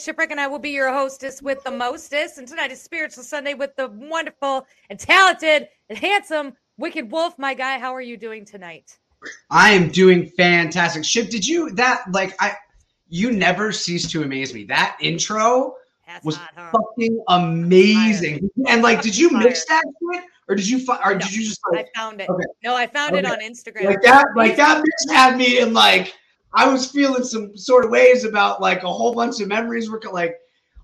Shipwreck, and I will be your hostess with the mostest. And tonight is Spiritual Sunday with the wonderful and talented and handsome Wicked Wolf. My guy, how are you doing tonight? I am doing fantastic. Ship, did you that like I? You never cease to amaze me. That intro That's was hot, huh? fucking amazing. And like, did you mix that shit, or did you find or No, did you just I found it. Okay. No, I found it on Instagram. like that? Like that had me in like I was feeling some sort of ways about like a whole bunch of memories were like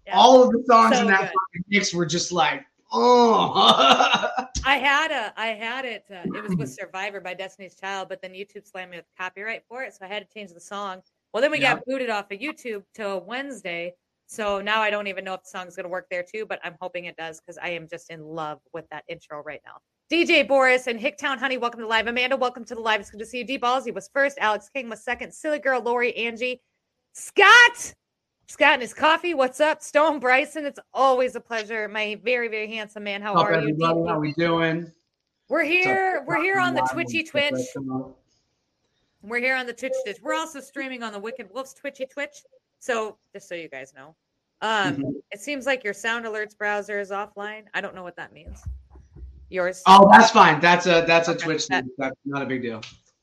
Yeah. all of the songs So in that fucking mix were just like oh I had a, I had it. Uh, it was with Survivor by Destiny's Child, but then YouTube slammed me with copyright for it, so I had to change the song. Well, then we Yeah. got booted off of YouTube till Wednesday, so now I don't even know if the song's gonna work there too. But I'm hoping it does because I am just in love with that intro right now. DJ Boris and Hicktown Honey, welcome to the live. Amanda, welcome to the live. It's good to see you. D Ballsy was first. Alex King was second. Silly Girl, Lori, Angie, Scott. Scott and his coffee. What's up? Stone Bryson. It's always a pleasure. My very, very handsome man. How What's up, are you? How we doing? We're here. We're here on the Twitchy Twitch. We're here on the Twitch Twitch. We're also streaming on the Wicked Wolves Twitchy Twitch. So just so you guys know, um, Mhm. it seems like your sound alerts browser is offline. I don't know what that means. Yours? Oh, that's fine. That's a that's a Okay, Twitch. that- That's not a big deal.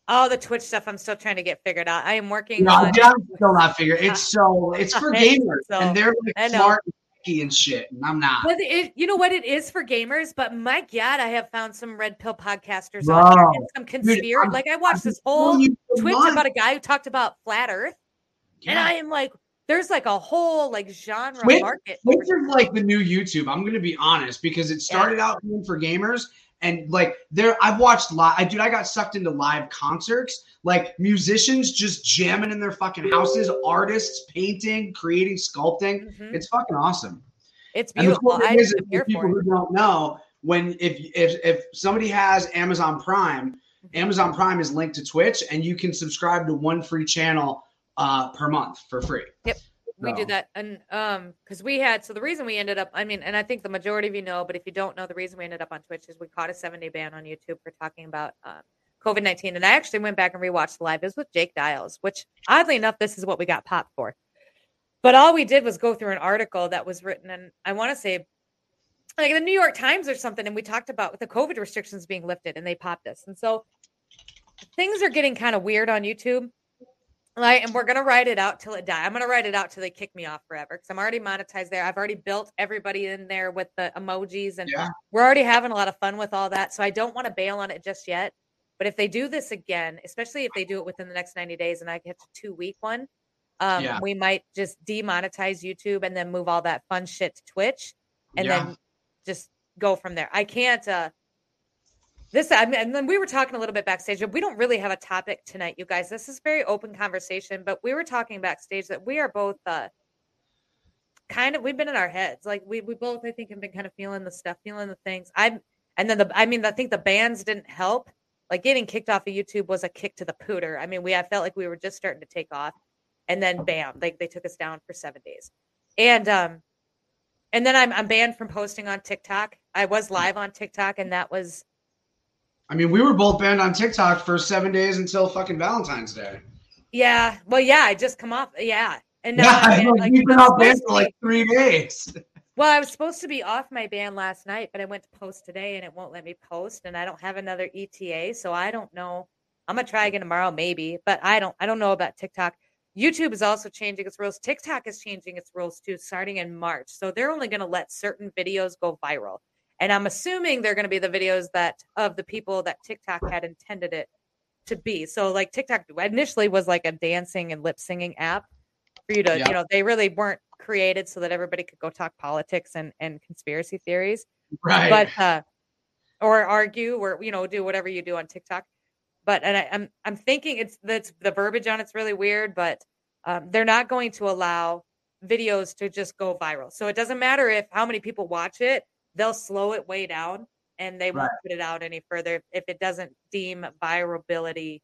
Oh, the Twitch stuff. I'm still trying to get figured out. I am working No, on. I'm still not figuring. It's so it's for gamers, so. and they're like smart and shit, and I'm not. Well, it, you know what it is for gamers, but my God, I have found some red pill podcasters on and some conspiracy. I'm- Like I watched this whole Twitch about a guy who talked about flat Earth, and I am like, there's like a whole like genre Twitch- market. Twitch is like the new YouTube. I'm gonna be honest because it started out being for gamers, and like there, I've watched live. I dude, I got sucked into live concerts, like musicians just jamming in their fucking houses, artists painting, creating, sculpting. Mhm. It's fucking awesome. It's And the beautiful. cool thing I, is, for people who don't know, when if if if somebody has Amazon Prime, Mm-hmm. Amazon Prime is linked to Twitch, and you can subscribe to one free channel uh, per month for free. Yep. We So- did that, and um, because we had so the reason we ended up, I mean, and I think the majority of you know, but if you don't know, the reason we ended up on Twitch is we caught a seven day ban on YouTube for talking about um, COVID nineteen, and I actually went back and rewatched the live. It was with Jake Dials, which oddly enough, this is what we got popped for. But all we did was go through an article that was written, and I want to say, like the New York Times or something, and we talked about the COVID restrictions being lifted, and they popped us, and so things are getting kind of weird on YouTube. Like, and we're gonna write it out till it die. I'm gonna write it out till they kick me off forever because I'm already monetized there. I've already built everybody in there with the emojis, and Yeah. we're already having a lot of fun with all that. So I don't want to bail on it just yet. But if they do this again, especially if they do it within the next 90 days, and I get to two week one, um, Yeah. we might just demonetize YouTube and then move all that fun shit to Twitch, and Yeah. then just go from there. I can't. uh this I mean, and then we were talking a little bit backstage. and We don't really have a topic tonight, you guys. This is very open conversation, but we were talking backstage that we are both uh kind of we've been in our heads. Like we we both I think have been kind of feeling the stuff, feeling the things. I'm and then the I mean I think the bands didn't help. Like getting kicked off of YouTube was a kick to the pooter. I mean, we I felt like we were just starting to take off, and then bam, like they took us down for seven days, and um, and then I'm I'm banned from posting on TikTok. I was live on TikTok, and that was I mean, we were both banned on TikTok for seven days until fucking Valentine's Day. yeah, well, yeah, I just come off, yeah, and now uh, yeah, I'm banned, like, you've been off banned for like three days. well, I was supposed to be off my ban last night, but I went to post today, and it won't let me post, and I don't have another ETA, so I don't know. I'm gonna try again tomorrow, maybe, but I don't, I don't know about TikTok. YouTube is also changing its rules. TikTok is changing its rules too, starting in March. So they're only going to let certain videos go viral. And I'm assuming they're going to be the videos that of the people that TikTok had intended it to be. So like TikTok initially was like a dancing and lip singing app for you to, Yeah. you know, they really weren't created so that everybody could go talk politics and and conspiracy theories Right. but uh or argue or you know do whatever you do on TikTok. But and I, I'm I'm thinking it's that's the verbiage on it's really weird, but um, they're not going to allow videos to just go viral. So it doesn't matter if how many people watch it, they'll slow it way down and they won't Right. put it out any further if it doesn't deem virability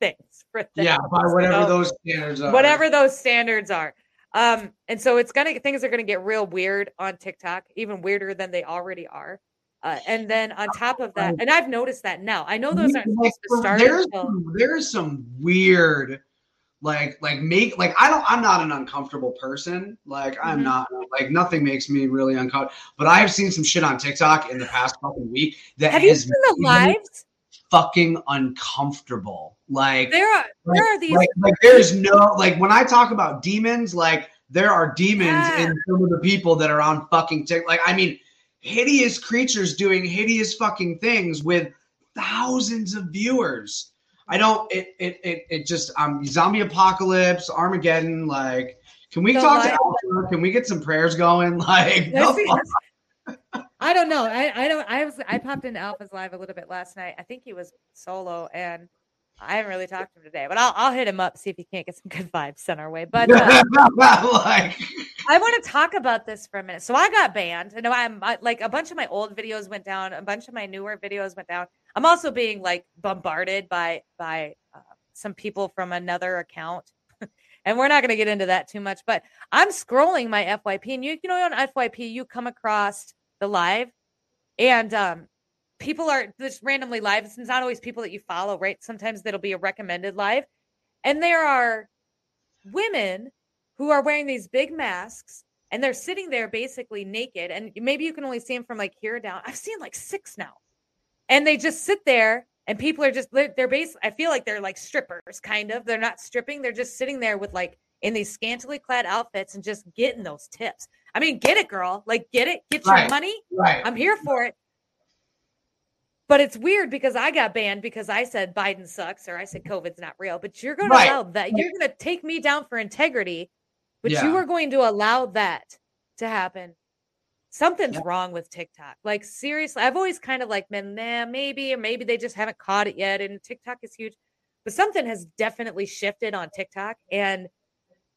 things for yeah, by whatever So- those standards are. whatever those standards are. Um, and so it's gonna things are gonna get real weird on TikTok, even weirder than they already are. Uh, and then on top of that, and I've noticed that now. I know those aren't supposed to start there's until there's some weird like like make like I don't I'm not an uncomfortable person. Like I'm Mhm. not like nothing makes me really uncomfortable. But I've seen some shit on TikTok in the past fucking week that Have you seen the lives? fucking uncomfortable. Like There are like, there are these like, like there's no like when I talk about demons, like there are demons Yeah. in some of the people that are on fucking TikTok. Like I mean, hideous creatures doing hideous fucking things with thousands of viewers. I don't. It it it, it just um zombie apocalypse, Armageddon. Like, can we The talk to light- Alpha? Can we get some prayers going? Like, There's the fuck? these- I don't know. I, I don't. I was. I popped into Alpha's live a little bit last night. I think he was solo, and I haven't really talked to him today. But I'll I'll hit him up see if he can't get some good vibes sent our way. But uh, like, I want to talk about this for a minute. So I got banned. I know I'm I, like a bunch of my old videos went down. A bunch of my newer videos went down. I'm also being like bombarded by by uh, some people from another account. And we're not going to get into that too much, but I'm scrolling my FYP, and you, you know, on FYP, you come across the live, and um, people are just randomly live. It's not always people that you follow, right? Sometimes that'll be a recommended live, and there are women who are wearing these big masks, and they're sitting there basically naked, and maybe you can only see them from like here down. I've seen like six now, and they just sit there and people are just they're, they're i feel like they're like strippers kind of they're not stripping they're just sitting there with like in these scantily clad outfits and just getting those tips i mean get it girl like get it get your Right. money right? i'm here for it but it's weird because i got banned because i said biden sucks or i said covid's not real but you're going Right. to allow that you're going to take me down for integrity but Yeah. you are going to allow that to happen something's Yeah. wrong with TikTok. Like seriously, I've always kind of like been, nah, maybe, or maybe they just haven't caught it yet. And TikTok is huge, but something has definitely shifted on TikTok, and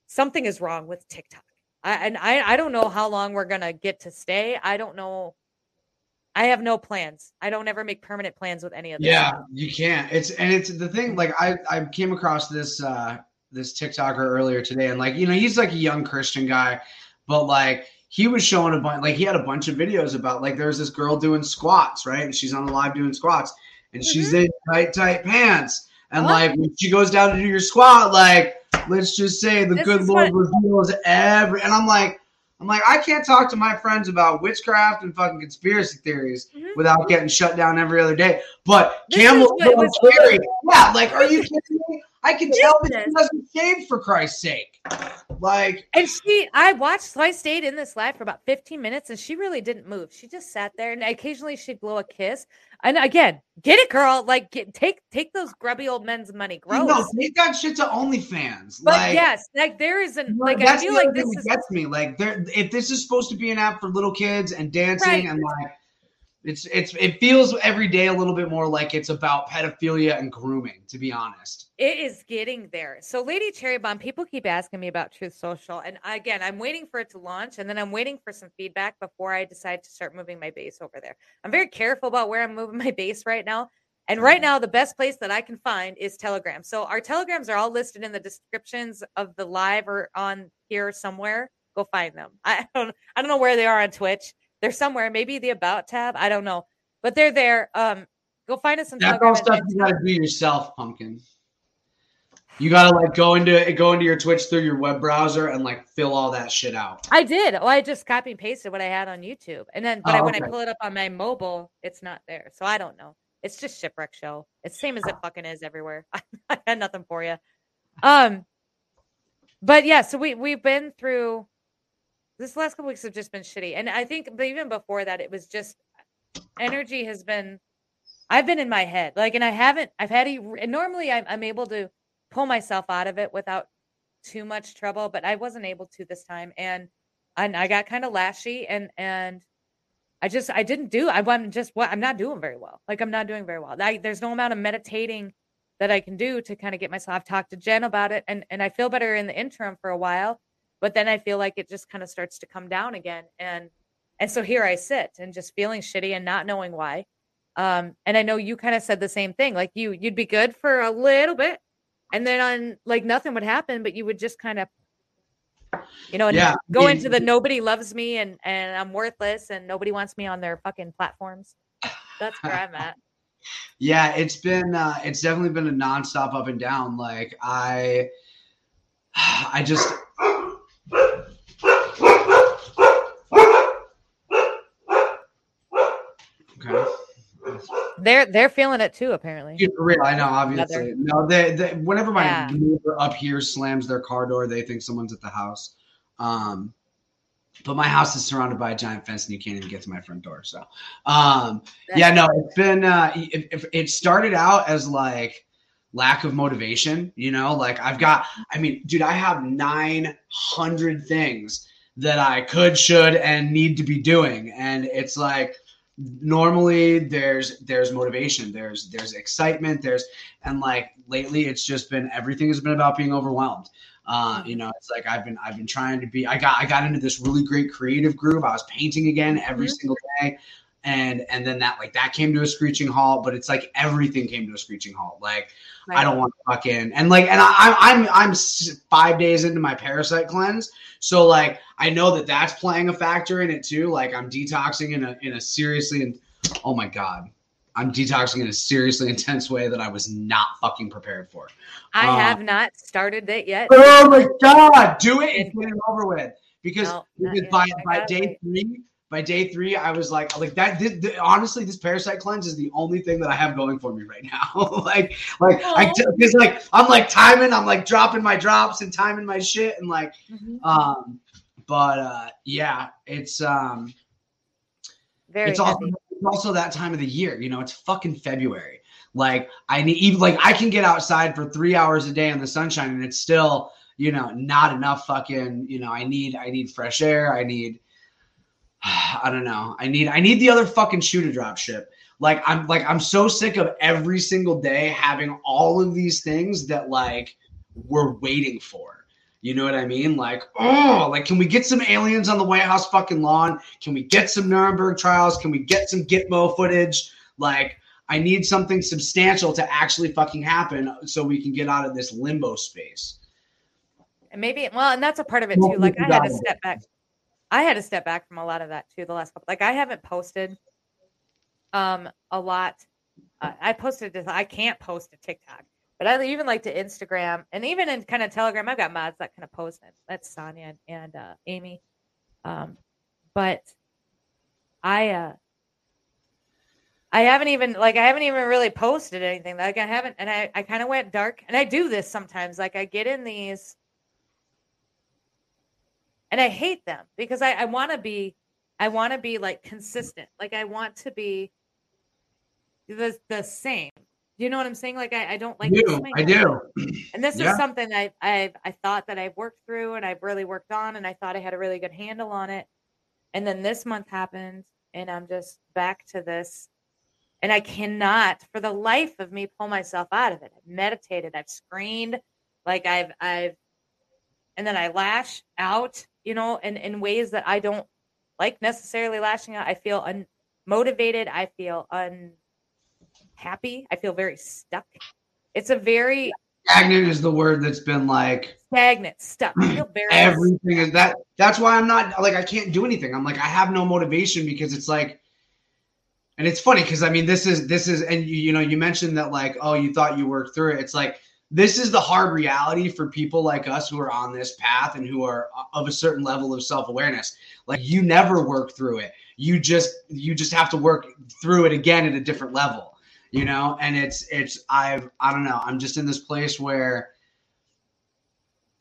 something is wrong with TikTok. I, and I, I don't know how long we're gonna get to stay. I don't know. I have no plans. I don't ever make permanent plans with any of this. Yeah, stuff. you can't. It's and it's the thing. Like I I came across this uh this TikToker earlier today, and like you know he's like a young Christian guy, but like he was showing a bunch. Like he had a bunch of videos about like there's this girl doing squats, right? And she's on the live doing squats, and she's in tight tight pants, and What? like when she goes down to do your squat, like let's just say the This good Lord what- reveals every. And I'm like. I'm like, I can't talk to my friends about witchcraft and fucking conspiracy theories Mhm. without getting shut down every other day. But This Camel is what was- yeah, like, are you kidding me? I can tell that she doesn't shave for Christ's sake. Like, And she, I watched, so I stayed in this live for about 15 minutes and she really didn't move. She just sat there and occasionally she'd blow a kiss. And again, get it, girl. Like, get, take take those grubby old men's money. Gross. no, take that shit to OnlyFans. but like, yes, like there is an, like, I feel the like this thing is, that gets me. Like, there, if this is supposed to be an app for little kids and dancing Right. and like, it's it's it feels every day a little bit more like it's about pedophilia and grooming. To be honest. it is getting there. So, Lady Cherry Bomb, people keep asking me about Truth Social. And again, I'm waiting for it to launch and then I'm waiting for some feedback before I decide to start moving my base over there. I'm very careful about where I'm moving my base right now. And right now, the best place that I can find is Telegram. So our Telegrams are all listed in the descriptions of the live or on here somewhere. Go find them. I don't I don't know where they are on Twitch. They're somewhere, maybe the about tab. I don't know. But they're there. Um, go find us That's Telegram. all and- stuff you gotta do yourself, pumpkin. You gotta like go into go into your Twitch through your web browser and like fill all that shit out. I did. Oh, I just copy and pasted what I had on YouTube. And then but Oh, I, when I pull it up on my mobile, it's not there. So I don't know. It's just shipwreck show. It's same as it fucking is everywhere. I had nothing for you. Um but yeah, so we we've been through this last couple weeks have just been shitty. And I think but even before that it was just energy has been I've been in my head. Like and I haven't I've had a and normally I'm I'm able to pull myself out of it without too much trouble, but I wasn't able to this time and and I got kind of lashy and and I just I didn't do I, I'm just what I'm not doing very well. Like I'm not doing very well. I, there's no amount of meditating that I can do to kind of get myself. I've talked to Jen about it and and I feel better in the interim for a while, but then I feel like it just kind of starts to come down again and and so here I sit and just feeling shitty and not knowing why. Um and I know you kind of said the same thing. Like you you'd be good for a little bit and then on like nothing would happen but you would just kind of you know and Yeah, go into the nobody loves me and and i'm worthless and nobody wants me on their fucking platforms that's where i'm at Yeah, it's been uh it's definitely been a nonstop up and down. Like I I just okay. They're they're feeling it too, apparently. Yeah, for real, I know, obviously. Weather. No, they, they whenever my Yeah. neighbor up here slams their car door, they think someone's at the house. Um, but my house is surrounded by a giant fence, and you can't even get to my front door. So, um, yeah, no, it's been. Uh, if, if it started out as like lack of motivation, you know, like I've got. I mean, dude, I have nine hundred things that I could, should, and need to be doing, and it's like normally there's there's motivation there's there's excitement there's and like lately it's just been everything has been about being overwhelmed. Uh, you know it's like i've been i've been trying to be i got i got into this really great creative groove. I was painting again every Mhm. single day and and then that like that came to a screeching halt but it's like everything came to a screeching halt like I don't want to fucking and like and I, I'm I'm I'm five days into my parasite cleanse, so like I know that that's playing a factor in it too. Like I'm detoxing in a in a seriously and oh my god, I'm detoxing in a seriously intense way that I was not fucking prepared for. I Uh, have not started it yet. Oh my god, do it and get it over with because No, because by by day three. By day three, I was like, like that. Honestly, this parasite cleanse is the only thing that I have going for me right now. like, like I because like I'm like timing, I'm like dropping my drops and timing my shit and like Mhm. um but uh yeah, it's um Very it's also it's also that time of the year, you know, it's fucking February. Like I need even like I can get outside for 3 hours a day in the sunshine and it's still, you know, not enough fucking, you know, I need I need fresh air, I need I don't know. I need I need the other fucking shoe to drop ship. Like I'm like I'm so sick of every single day having all of these things that like we're waiting for. You know what I mean? Like, oh, like can we get some aliens on the White House fucking lawn? Can we get some Nuremberg trials? Can we get some Gitmo footage? Like, I need something substantial to actually fucking happen so we can get out of this limbo space. And maybe well, and that's a part of it too. Like I had to step back. I had to step back from a lot of that too. The last couple, like I haven't posted um a lot. Uh, I posted this. I can't post a TikTok, but I even like to Instagram and even in kind of Telegram. I've got mods that kind of post it. That's Sonia and uh, Amy. Um, but I uh I haven't even like I haven't even really posted anything. Like I haven't, and I I kind of went dark, and I do this sometimes. Like I get in these and I hate them because I, I want to be, I want to be like consistent. Like I want to be the the same. Do you know what I'm saying? Like I, I don't like. Do. Oh I do. And this Yeah. is something I I I thought that I've worked through and I've really worked on, and I thought I had a really good handle on it. And then this month happened, and I'm just back to this. And I cannot, for the life of me, pull myself out of it. I've meditated, I've screened, like I've I've, and then I lash out, you know, in in ways that I don't like necessarily lashing out. I feel unmotivated. I feel unhappy. I feel very stuck. It's a very Stagnant is the word that's been like stagnant, stuck. I feel very everything is that that's why i'm not like i can't do anything i'm like i have no motivation because it's like and it's funny because i mean this is this is and you, you know you mentioned that like oh you thought you worked through it it's like this is the hard reality for people like us who are on this path and who are of a certain level of self-awareness like you never work through it you just you just have to work through it again at a different level you know and it's it's i've i don't know i'm just in this place where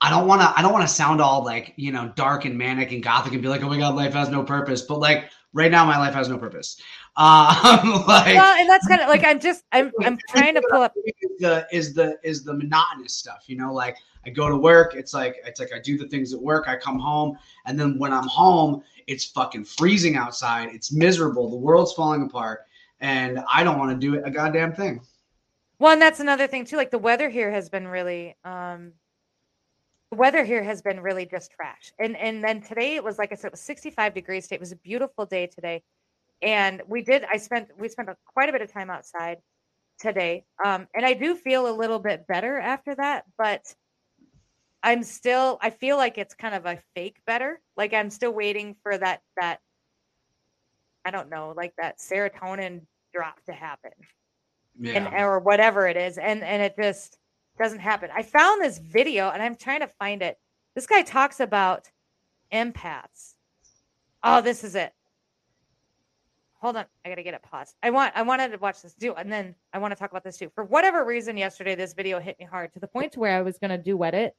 I don't want to. I don't want to sound all like you know dark and manic and gothic and be like, oh my god, life has no purpose. But like right now, my life has no purpose. Um, like well, and that's kind of like I'm just I'm I'm trying to pull up. is the is the is the monotonous stuff. You know, like I go to work. It's like it's like I do the things at work. I come home, and then when I'm home, it's fucking freezing outside. It's miserable. The world's falling apart, and I don't want to do a goddamn thing. Well, and that's another thing too. Like the weather here has been really um the weather here has been really just trash. And and then today it was like I said, it was 65 degrees today. It was a beautiful day today. And we did I spent we spent a, quite a bit of time outside today. Um and I do feel a little bit better after that, but I'm still I feel like it's kind of a fake better. Like I'm still waiting for that that I don't know, like that serotonin drop to happen Yeah. and or whatever it is and and it just doesn't happen. I found this video and I'm trying to find it. This guy talks about empaths. Oh, this is it. Hold on, I gotta get it paused. I want I wanted to watch this too, and then I want to talk about this too. For whatever reason, yesterday this video hit me hard to the point to where I was gonna do edit.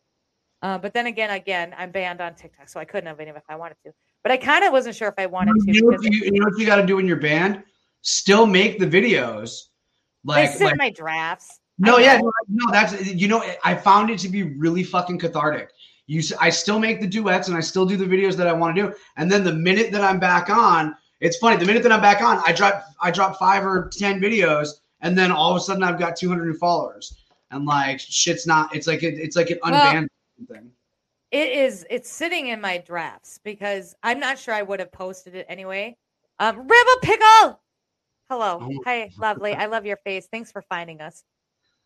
Uh, but then again, again, I'm banned on TikTok, so I couldn't have even if I wanted to. But I kind of wasn't sure if I wanted to. You know, what you, you know what you got to do in your band? Still make the videos. Like, they sit like, my drafts. No, yeah, no, no, that's you know, I found it to be really fucking cathartic. You, I still make the duets and I still do the videos that I want to do. And then the minute that I'm back on, it's funny. The minute that I'm back on, I drop, I drop five or ten videos, and then all of a sudden I've got 200 new followers. And like, shit's not. It's like it, it's like an unbanned well, thing. It is. It's sitting in my drafts because I'm not sure I would have posted it anyway. Um, Rebel Pickle. Hello. Oh. Hi, lovely. I love your face. Thanks for finding us.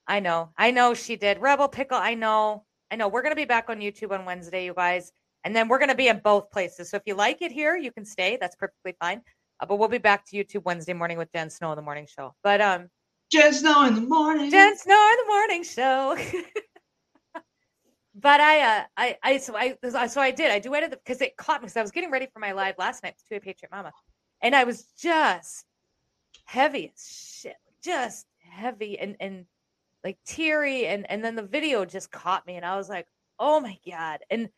I know. I know she did. Rebel Pickle, I know. I know. We're going to be back on YouTube on Wednesday, you guys. And then we're going to be in both places. So if you like it here, you can stay. That's perfectly fine. Uh, but we'll be back to YouTube Wednesday morning with Jen Snow in the morning show. But um Jen Snow in the morning. Jen Snow in the morning show. but I uh I I so I so I did. I duetted because it caught me because I was getting ready for my live last night to a Patriot Mama. And I was just heavy as shit. Just heavy and and like teary and and then the video just caught me and I was like, "Oh my god." And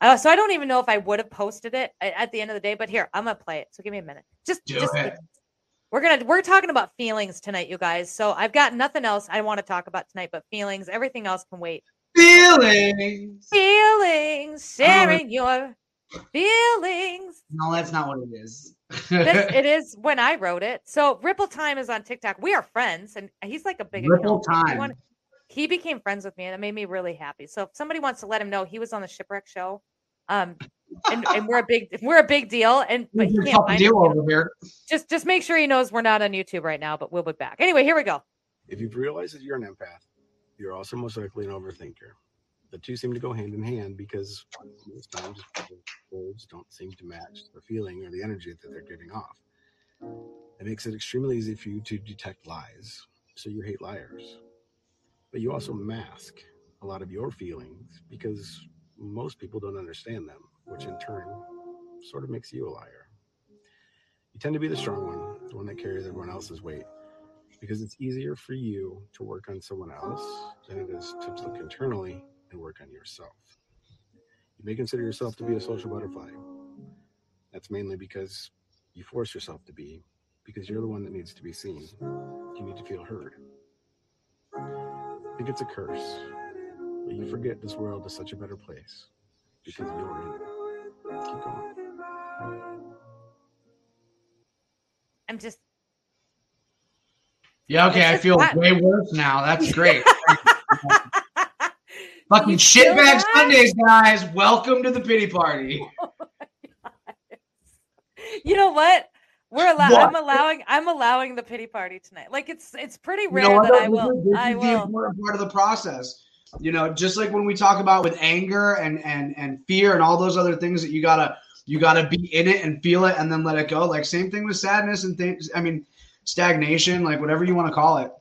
uh, so I don't even know if I would have posted it at the end of the day, but here, I'm gonna play it. So give me a minute. Just Do just it. we're gonna we're talking about feelings tonight, you guys. So I've got nothing else I want to talk about tonight but feelings. Everything else can wait. Feelings. Feelings. Sharing um, your feelings. No, that's not what it is. this, it is when I wrote it. So Ripple Time is on TikTok. We are friends, and he's like a big Ripple account. Time. He, became friends with me, and it made me really happy. So if somebody wants to let him know, he was on the shipwreck show. Um, and, and we're a big we're a big deal. And but he can't find deal over here. Just just make sure he knows we're not on YouTube right now, but we'll be back. Anyway, here we go. If you've realized that you're an empath, you're also most likely an overthinker. The two seem to go hand in hand because most times words don't seem to match the feeling or the energy that they're giving off. It makes it extremely easy for you to detect lies, so you hate liars. But you also mask a lot of your feelings because most people don't understand them, which in turn sort of makes you a liar. You tend to be the strong one, the one that carries everyone else's weight, because it's easier for you to work on someone else than it is to look internally and work on yourself. You may consider yourself to be a social butterfly. That's mainly because you force yourself to be, because you're the one that needs to be seen. You need to feel heard. I think it's a curse, but you forget this world is such a better place because you're in it. Keep going. I'm just. Yeah, okay. I feel way worse now. That's great. Fucking shitbag Sundays, guys. Welcome to the pity party. Oh you know what? We're allowing. I'm allowing. I'm allowing the pity party tonight. Like it's it's pretty rare you know that I will. This I will. the important part of the process. You know, just like when we talk about with anger and and and fear and all those other things that you gotta you gotta be in it and feel it and then let it go. Like same thing with sadness and things. I mean, stagnation, like whatever you want to call it.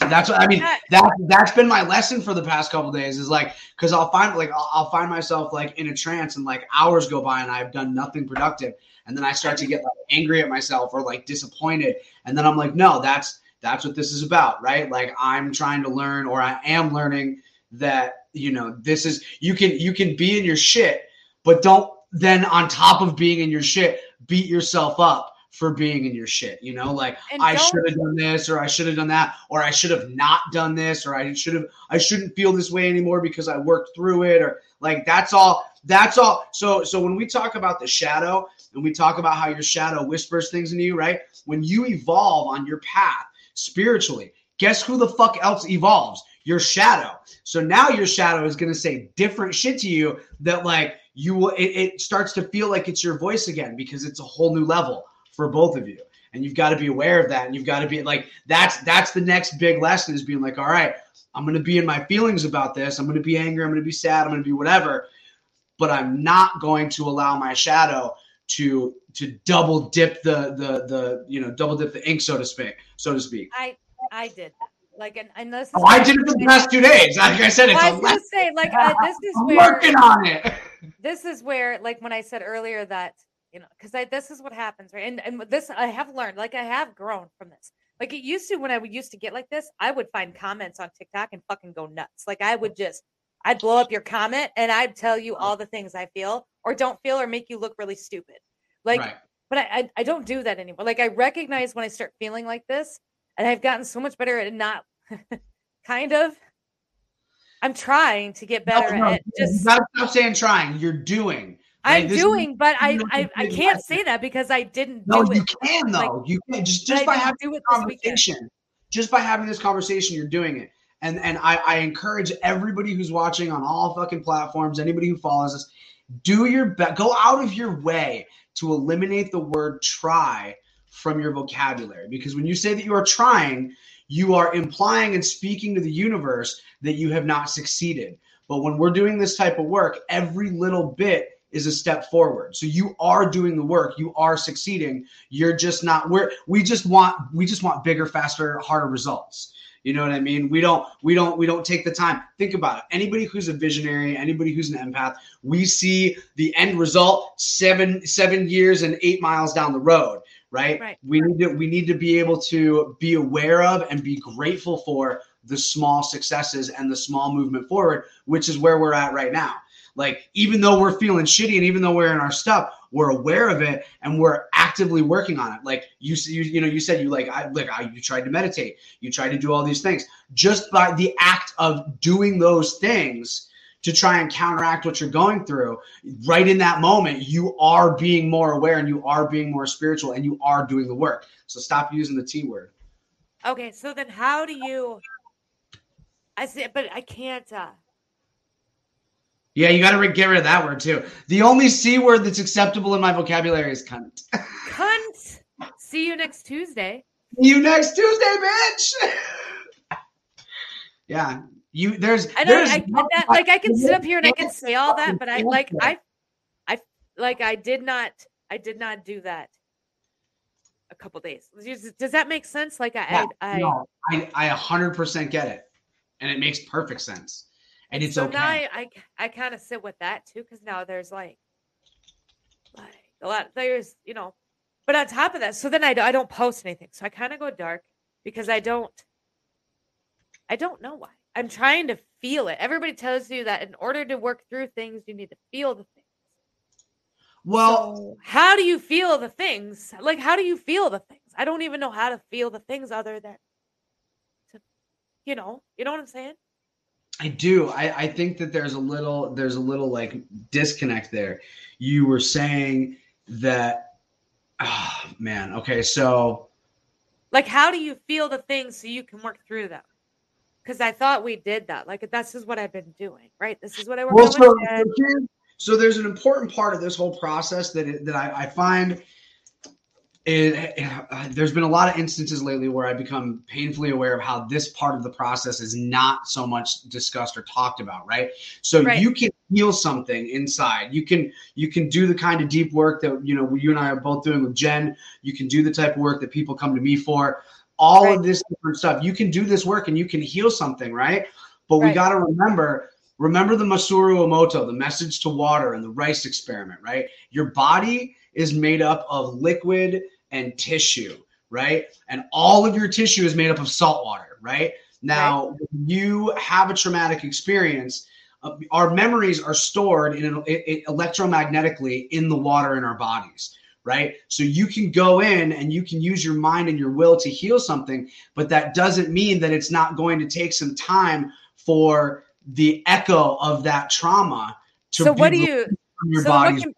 That's what I mean. That that's been my lesson for the past couple days. Is like because I'll find like I'll, I'll, find myself like in a trance and like hours go by and I've done nothing productive, and then I start to get like angry at myself or like disappointed, and then I'm like, no, that's that's what this is about, right? Like I'm trying to learn or I am learning that you know this is you can you can be in your shit, but don't then on top of being in your shit beat yourself up for being in your shit. You know, like I should have done this or I should have done that or I should have not done this or I should have I shouldn't feel this way anymore because I worked through it or like that's all that's all. So so when we talk about the shadow and we talk about how your shadow whispers things in you, right? When you evolve on your path spiritually, guess who the fuck else evolves? Your shadow. So now your shadow is going to say different shit to you that like you will it, it starts to feel like it's your voice again because it's a whole new level for both of you. And you've got to be aware of that. And you've got to be like, that's that's the next big lesson is being like, all right, I'm gonna be in my feelings about this. I'm gonna be angry, I'm gonna be sad, I'm gonna be whatever. But I'm not going to allow my shadow to to double dip the the the you know double dip the ink so to speak so to speak. I i did that. Like, and, and this is Oh, I did it for the past two days. Like I said, it's I was gonna say, like, uh, this is I'm where working on it. this is where like when i said earlier that you know because i this is what happens right? And and this i have learned like i have grown from this. Like it used to when i would used to get like this i would find comments on tiktok and fucking go nuts. Like i would just i'd blow up your comment and i'd tell you all the things i feel or don't feel or make you look really stupid like right. but I, I i don't do that anymore like i recognize when i start feeling like this and i've gotten so much better at not kind of i'm trying to get better No, no, at just stop saying trying. You're doing. I'm Right, is- doing, but I, I I can't like- say that because I didn't No, you it. can Like, though. you can just just by having do it this this conversation. Just by having this conversation, you're doing it. And and I, I encourage everybody who's watching on all fucking platforms, anybody who follows us, do your best. Go out of your way to eliminate the word try from your vocabulary. Because when you say that you are trying, you are implying and speaking to the universe that you have not succeeded. But when we're doing this type of work, every little bit is a step forward. So you are doing the work, you are succeeding. You're just not we're we just want we just want bigger, faster, harder results. You know what I mean? We don't we don't we don't take the time. Think about it. Anybody who's a visionary, anybody who's an empath, we see the end result 7 7 years and 8 miles down the road, right? Right. We need to we need to be able to be aware of and be grateful for the small successes and the small movement forward, which is where we're at right now. Like even though we're feeling shitty and even though we're in our stuff, we're aware of it and we're actively working on it. Like you, you, you know, you said you like, I like, I, you tried to meditate, you tried to do all these things. Just by the act of doing those things to try and counteract what you're going through, right in that moment, you are being more aware and you are being more spiritual and you are doing the work. So stop using the T word. Okay, so then how do you? I see, but I can't. uh Yeah, you got to get rid of that word too. The only C word that's acceptable in my vocabulary is cunt. Cunt. See you next Tuesday. See you next Tuesday, bitch. yeah, you. There's. I know. there's I get that. Like I can sit up here and I can say all that, but I like I, I like I did not. I did not do that. A couple days. Does that make sense? Like I, Yeah, I, I no, I, I 100% get it, and it makes perfect sense, and it's so okay. now I, I, I kind of sit with that too because now there's like, like a lot. There's you know, but on top of that, so then I, I don't post anything. So I kind of go dark because I don't. I don't know why. I'm trying to feel it. Everybody tells you that in order to work through things, you need to feel the things. well, So how do you feel the things? Like, how do you feel the things? I don't even know how to feel the things other than to, you know, you know what I'm saying? I do. I, I think that there's a little there's a little like disconnect there. You were saying that, oh man. Okay, so Like, how do you feel the things so you can work through them? Because I thought we did that. Like, this is what I've been doing, right? This is what I work well, so, so there's an important part of this whole process that it, that I, I find it, uh, there's been a lot of instances lately where I become painfully aware of how this part of the process is not so much discussed or talked about, right? So Right. you can heal something inside. You can you can do the kind of deep work that you know you and I are both doing with Jen. You can do the type of work that people come to me for. All Right. of this different stuff. You can do this work and you can heal something, right? But we got to remember remember the Masaru Emoto, the message to water and the rice experiment, right? Your body is made up of liquid and tissue, right? And all of your tissue is made up of salt water, right? Now, when you have a traumatic experience, uh, our memories are stored in an, it, it, electromagnetically in the water in our bodies, right? So you can go in and you can use your mind and your will to heal something, but that doesn't mean that it's not going to take some time for the echo of that trauma to So, what do you? from your so what can,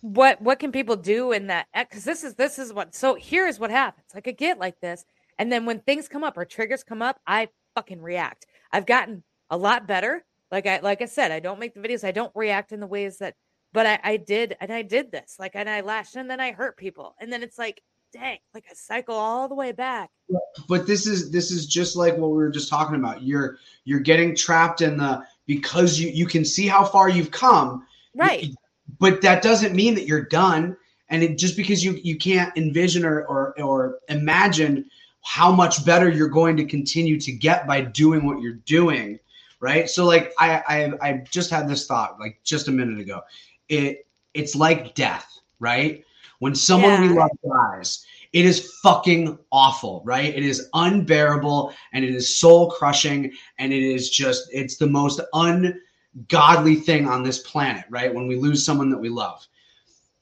what what can people do in that? Because this is this is what. So here's what happens. Like I get like this, and then when things come up or triggers come up, I fucking react. I've gotten a lot better. Like I like I said, I don't make the videos. I don't react in the ways that. But I, I did, and I did this. Like, and I lashed, and then I hurt people, and then it's like, dang, like I cycle all the way back. but this is this is just like what we were just talking about you're you're getting trapped in the because you you can see how far you've come Right. But that doesn't mean that you're done. And it just because you you can't envision or or, or imagine how much better you're going to continue to get by doing what you're doing right? So like i i, I just had this thought like just a minute ago. It it's like death right? When someone yeah. we love dies it is fucking awful right? It is unbearable and it is soul crushing and it is just it's the most ungodly thing on this planet right when we lose someone that we love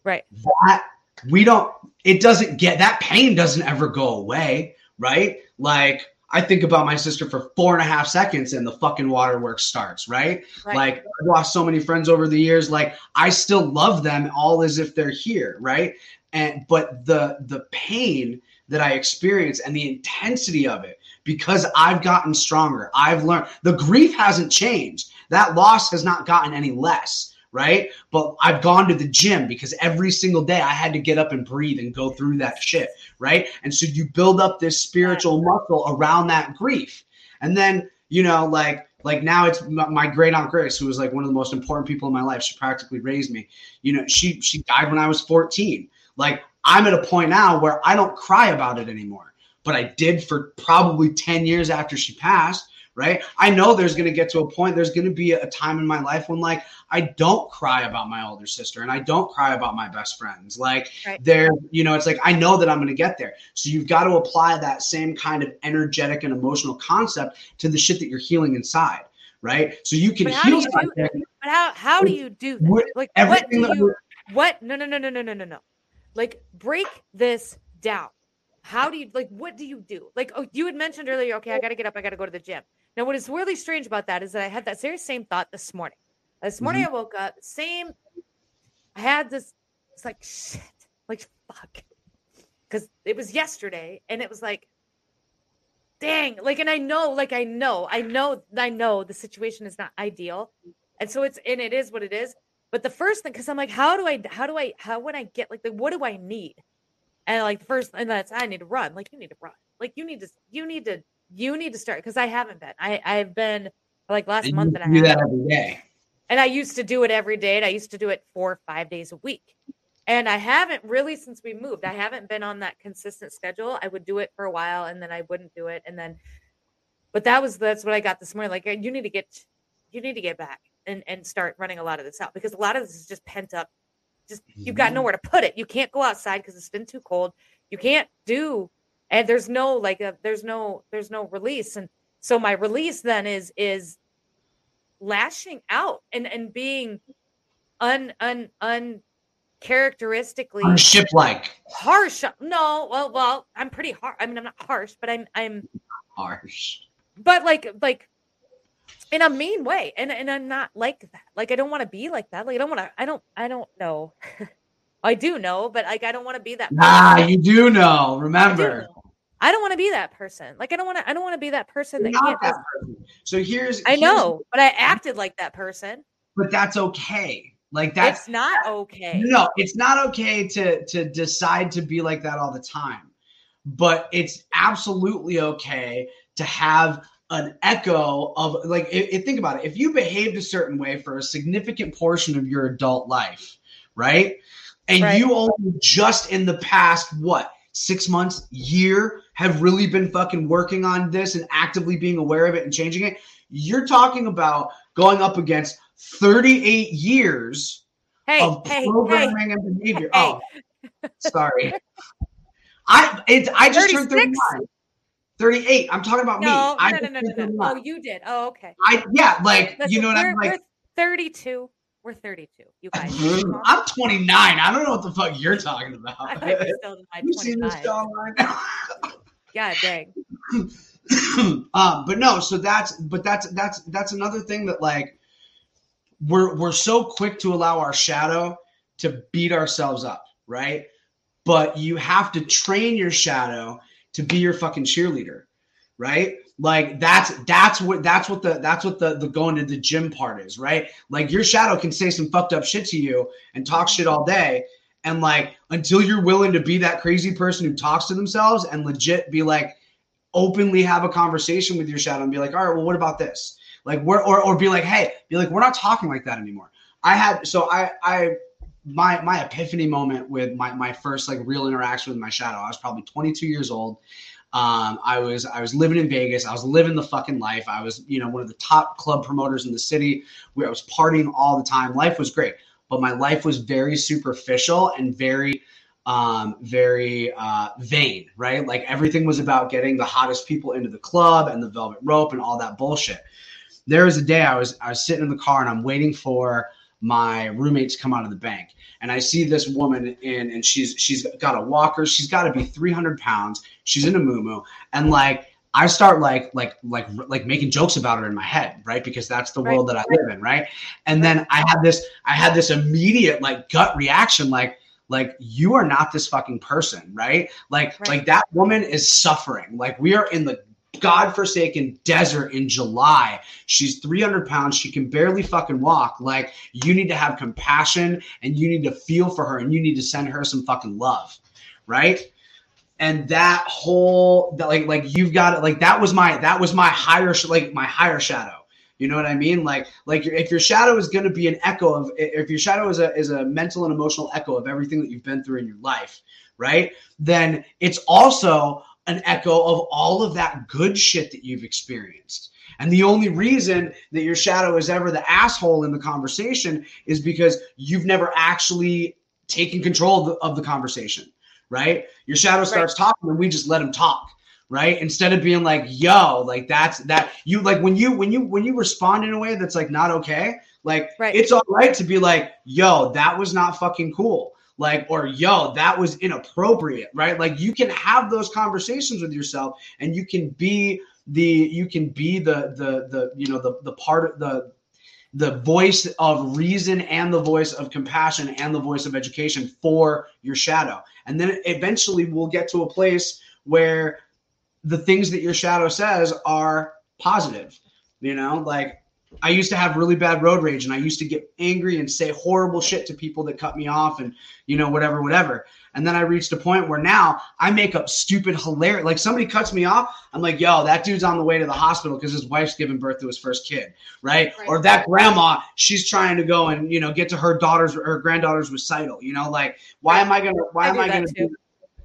right that we don't it doesn't get that pain doesn't ever go away right? Like I think about my sister for four and a half seconds and the fucking waterworks starts, right? right? Like I've lost so many friends over the years. Like I still love them all as if they're here, right? And but the the pain that I experience and the intensity of it because I've gotten stronger. I've learned the grief hasn't changed. That loss has not gotten any less right? But I've gone to the gym because every single day I had to get up and breathe and go through that shit, right? And so you build up this spiritual muscle around that grief. And then, you know, like like now it's my great aunt Grace, who was like one of the most important people in my life. She practically raised me. You know, she she died when I was 14. Like I'm at a point now where I don't cry about it anymore, but I did for probably 10 years after she passed right? I know there's going to get to a point, there's going to be a time in my life when, like, I don't cry about my older sister and I don't cry about my best friends. Like, right. there, you know, it's like I know that I'm going to get there. So you've got to apply that same kind of energetic and emotional concept to the shit that you're healing inside, right? So you can heal something. but how, how do you do that? Like, what do you, what? No, no, no, no, no, no, no, no. Like, break this down how do you like what do you do like oh you had mentioned earlier okay i gotta get up i gotta go to the gym now, what is really strange about that is that I had that very same thought this morning. This morning mm-hmm. I woke up, same. I had this. It's like shit, like fuck, because it was yesterday, and it was like, dang, like, and I know, like, I know, I know, I know the situation is not ideal, and so it's and it is what it is. But the first thing, because I'm like, how do I, how do I, how would I get like, the, what do I need? And like the first, and that's I need to run. Like you need to run. Like you need to, you need to you need to start because I haven't been. I I've been like last and month that I do that every day. And I used to do it every day, and I used to do it four or five days a week. And I haven't really since we moved. I haven't been on that consistent schedule. I would do it for a while, and then I wouldn't do it, and then. But that was that's what I got this morning. Like you need to get, you need to get back and and start running a lot of this out because a lot of this is just pent up. Just you've got mm-hmm. nowhere to put it. You can't go outside because it's been too cold. You can't do and there's no like a, there's no there's no release and so my release then is is lashing out and and being un un uncharacteristically ship like harsh no well well i'm pretty harsh i mean i'm not harsh but i'm i'm harsh but like like in a mean way and and i'm not like that like i don't want to be like that like i don't want to i don't i don't know I do know, but like I don't want to be that. Person. Nah, you do know. Remember, I don't want to be that person. Like I don't want to. I don't want to be that person that can't. That person. So here's. I here's, know, but I acted like that person. But that's okay. Like that's it's not okay. No, it's not okay to to decide to be like that all the time. But it's absolutely okay to have an echo of like it, it, think about it. If you behaved a certain way for a significant portion of your adult life, right? And right. you only just in the past what six months, year have really been fucking working on this and actively being aware of it and changing it. You're talking about going up against 38 years hey, of hey, programming hey, and behavior. Oh, sorry. I it, I just 36? turned 39. 38. I'm talking about no, me. No, I no, no, no, no. Oh, you did. Oh, okay. I yeah, like Listen, you know what I'm like. 32. We're 32. You guys. I'm 29. I don't know what the fuck you're talking about. I might be still you seen this online? yeah, dang. um, but no, so that's but that's that's that's another thing that like we're we're so quick to allow our shadow to beat ourselves up, right? But you have to train your shadow to be your fucking cheerleader, right? like that's that's what that's what the that's what the the going to the gym part is right? Like your shadow can say some fucked up shit to you and talk shit all day and like until you're willing to be that crazy person who talks to themselves and legit be like openly have a conversation with your shadow and be like all right well what about this? Like or, or be like hey be like we're not talking like that anymore. I had so i i my my epiphany moment with my my first like real interaction with my shadow i was probably 22 years old Um, I was I was living in Vegas. I was living the fucking life. I was you know one of the top club promoters in the city. Where I was partying all the time. Life was great, but my life was very superficial and very um, very uh, vain. Right, like everything was about getting the hottest people into the club and the velvet rope and all that bullshit. There was a day I was I was sitting in the car and I'm waiting for my roommates to come out of the bank and i see this woman in and she's she's got a walker. She's got to be 300 pounds. She's in a moo and like i start like like like like making jokes about her in my head right? Because that's the world that i live in right? And then i had this i had this immediate like gut reaction like like you are not this fucking person right? Like right. like that woman is suffering. Like we are in the godforsaken desert in July. She's 300 pounds. She can barely fucking walk. Like, you need to have compassion and you need to feel for her and you need to send her some fucking love. Right. And that whole, like, like you've got it. Like, that was my, that was my higher, like, my higher shadow. You know what I mean? Like, like if your shadow is going to be an echo of, if your shadow is a is a mental and emotional echo of everything that you've been through in your life, right? Then it's also an echo of all of that good shit that you've experienced. And the only reason that your shadow is ever the asshole in the conversation is because you've never actually taken control of the, of the conversation, right? Your shadow starts right. talking and we just let him talk, right? Instead of being like, yo, like that's that you like when you when you when you respond in a way that's like not okay, like right. it's all right to be like, yo, that was not fucking cool like or yo that was inappropriate right? Like you can have those conversations with yourself and you can be the you can be the the the you know the the part of the the voice of reason and the voice of compassion and the voice of education for your shadow. And then eventually we'll get to a place where the things that your shadow says are positive you know? Like I used to have really bad road rage and I used to get angry and say horrible shit to people that cut me off and, you know, whatever, whatever. And then I reached a point where now I make up stupid, hilarious. Like somebody cuts me off, I'm like, yo, that dude's on the way to the hospital because his wife's giving birth to his first kid, right? right? Or that grandma, she's trying to go and you know get to her daughter's her granddaughter's recital. You know, like why am I gonna why I am I gonna do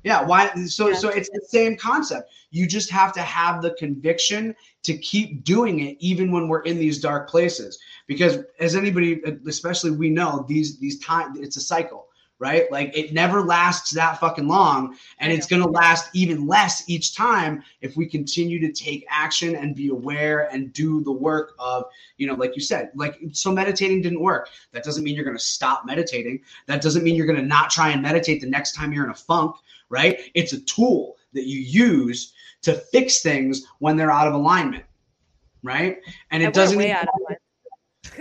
yeah. Why? So yeah. so it's the same concept. You just have to have the conviction to keep doing it, even when we're in these dark places. Because as anybody, especially we know, these these time it's a cycle right? Like it never lasts that fucking long. And it's going to last even less each time if we continue to take action and be aware and do the work of, you know, like you said, like, so meditating didn't work. That doesn't mean you're going to stop meditating. That doesn't mean you're going to not try and meditate the next time you're in a funk, right? It's a tool that you use to fix things when they're out of alignment, right? And it doesn't. Even,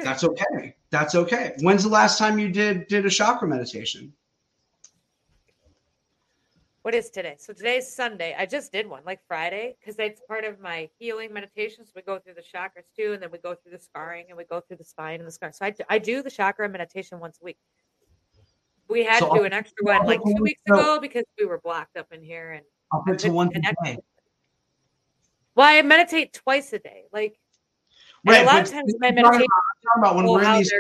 that's okay. That's okay. When's the last time you did did a chakra meditation? What is today? So today's Sunday. I just did one like Friday because it's part of my healing meditations. We go through the chakras too, and then we go through the scarring and we go through the spine and the scar. So I, I do the chakra meditation once a week. We had so to do an extra one like two weeks ago because we were blocked up in here and I'll put to one day. Well, I meditate twice a day. Like right, a lot of times my meditation about when we're in these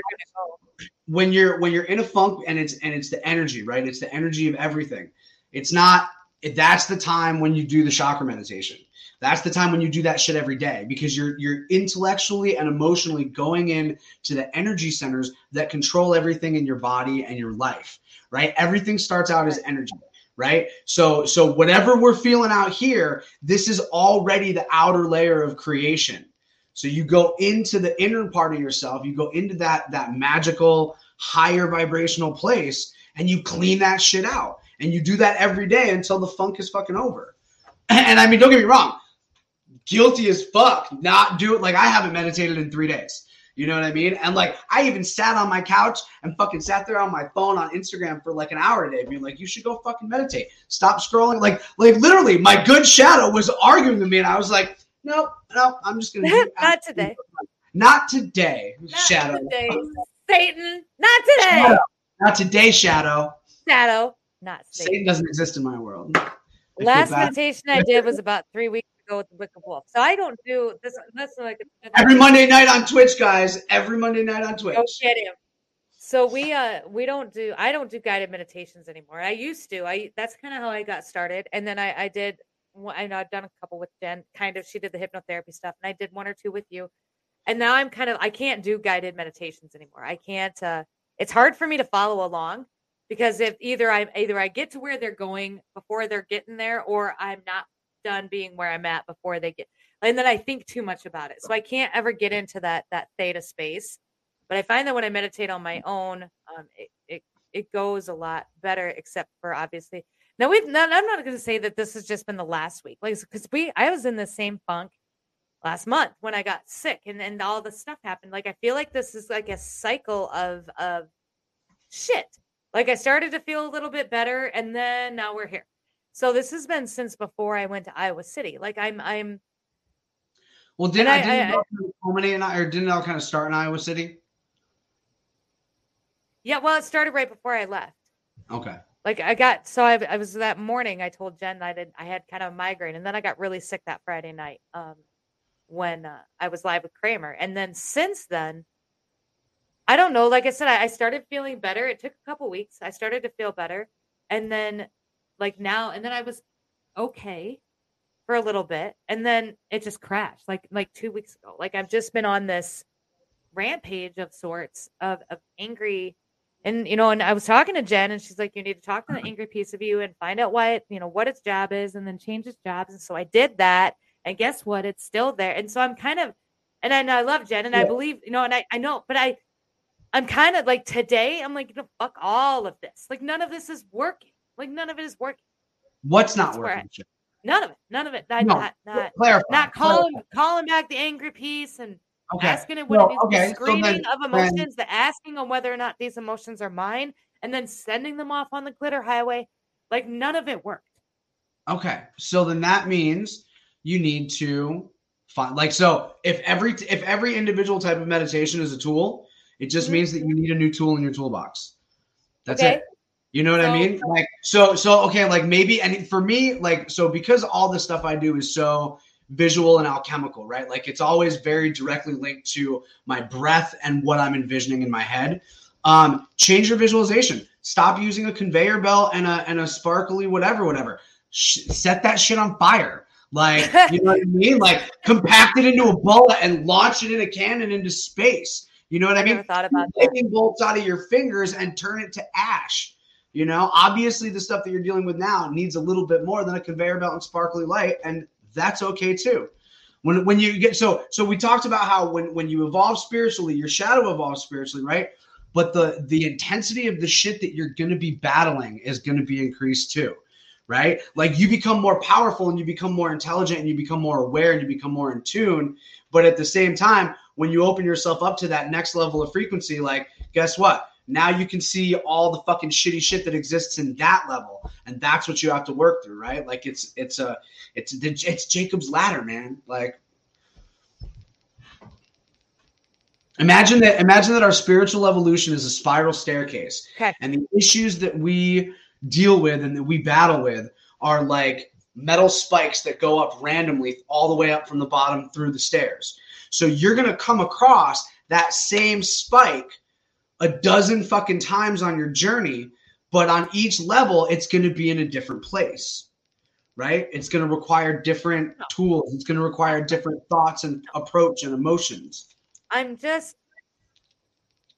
when you're when you're in a funk and it's and it's the energy, right? It's the energy of everything. It's not that's the time when you do the chakra meditation. That's the time when you do that shit every day because you're you're intellectually and emotionally going in to the energy centers that control everything in your body and your life, right? Everything starts out as energy right so so whatever we're feeling out here this is already the outer layer of creation so you go into the inner part of yourself, you go into that that magical higher vibrational place and you clean that shit out. And you do that every day until the funk is fucking over. And I mean, don't get me wrong, guilty as fuck not do it like I haven't meditated in 3 days. You know what I mean? And like, I even sat on my couch and fucking sat there on my phone on Instagram for like an hour a day, being like, "You should go fucking meditate. Stop scrolling." Like, like literally, my good shadow was arguing with me, and I was like, nope, nope. I'm just gonna not today. Not today, not Shadow. Today. Satan, not today. Shadow. Not today, Shadow. Shadow, not Satan. Satan doesn't exist in my world. I Last meditation I did was about three weeks ago with the Book of Wolf. So I don't do this. That's like every Monday night on Twitch, guys. Every Monday night on Twitch. Go get him. So we uh we don't do I don't do guided meditations anymore. I used to. I that's kind of how I got started, and then I I did I know I've done a couple with Jen. Kind of, she did the hypnotherapy stuff, and I did one or two with you. And now I'm kind of I can't do guided meditations anymore. I can't. uh It's hard for me to follow along because if either I either I get to where they're going before they're getting there, or I'm not done being where I'm at before they get. And then I think too much about it, so I can't ever get into that that theta space. But I find that when I meditate on my own, um, it, it it goes a lot better. Except for obviously now we've not, I'm not going to say that this has just been the last week, like because we I was in the same funk last month when I got sick and and all the stuff happened. Like I feel like this is like a cycle of of shit. Like I started to feel a little bit better, and then now we're here. So this has been since before I went to Iowa City. Like I'm I'm Well, didn't I, I- didn't I- it all kind of culminate in, or didn't it all kind of start in Iowa City? yeah. Well, it started right before I left. Okay. Like I got so I, I was that morning. I told Jen I did I had kind of a migraine, and then I got really sick that Friday night. Um, when uh, I was live with Kramer, and then since then, I don't know. Like I said, I, I started feeling better. It took a couple weeks. I started to feel better, and then like now, and then I was okay for a little bit, and then it just crashed. Like like two weeks ago. Like I've just been on this rampage of sorts of of angry and you know and i was talking to jen and she's like you need to talk to the uh-huh. angry piece of you and find out what you know what its job is and then change its jobs and so i did that and guess what it's still there and so i'm kind of and I, and I love jen and i believe you know and i i know but i i'm kind of like today i'm like you know, fuck all of this like none of this is working like none of it is working What's not That's working? Chip? none of it none of it not No. not not, Clarify. not clarify. calling calling back the angry piece and Okay. asking it what Well, it is, okay, the so screening then- of then- emotions, the asking on whether or not these emotions are mine, and then sending them off on the glitter highway. Like none of it worked. Okay. So then that means you need to find like so if every if every individual type of meditation is a tool, it just Mhm. means that you need a new tool in your toolbox. That's Okay. it. You know what I mean? Like so so okay, like maybe and for me, like so because all the stuff I do is so visual and alchemical, right? Like it's always very directly linked to my breath and what I'm envisioning in my head. Um, change your visualization. Stop using a conveyor belt and a and a sparkly whatever, whatever. Sh- set that shit on fire. Like you know what I mean? Like compact it into a bullet and launch it in a cannon into space. You know what I I mean? thought about lightning bolts out of your fingers and turn it to ash. You know, obviously the stuff that you're dealing with now needs a little bit more than a conveyor belt and sparkly light, and that's okay too. When when you get so so we talked about how when when you evolve spiritually, your shadow evolves spiritually, right? But the the intensity of the shit that you're gonna be battling is gonna be increased too. Right? Like you become more powerful and you become more intelligent and you become more aware and you become more in tune. But at the same time, when you open yourself up to that next level of frequency, like guess what? Now you can see all the fucking shitty shit that exists in that level, and that's what you have to work through, right? Like it's it's a it's it's Jacob's ladder, man. Like imagine that imagine that our spiritual evolution is a spiral staircase, Okay. and the issues that we deal with and that we battle with are like metal spikes that go up randomly all the way up from the bottom through the stairs. So you're going to come across that same spike a dozen fucking times on your journey, but on each level, it's going to be in a different place, right? It's going to require different tools. It's going to require different thoughts and approach and emotions. I'm just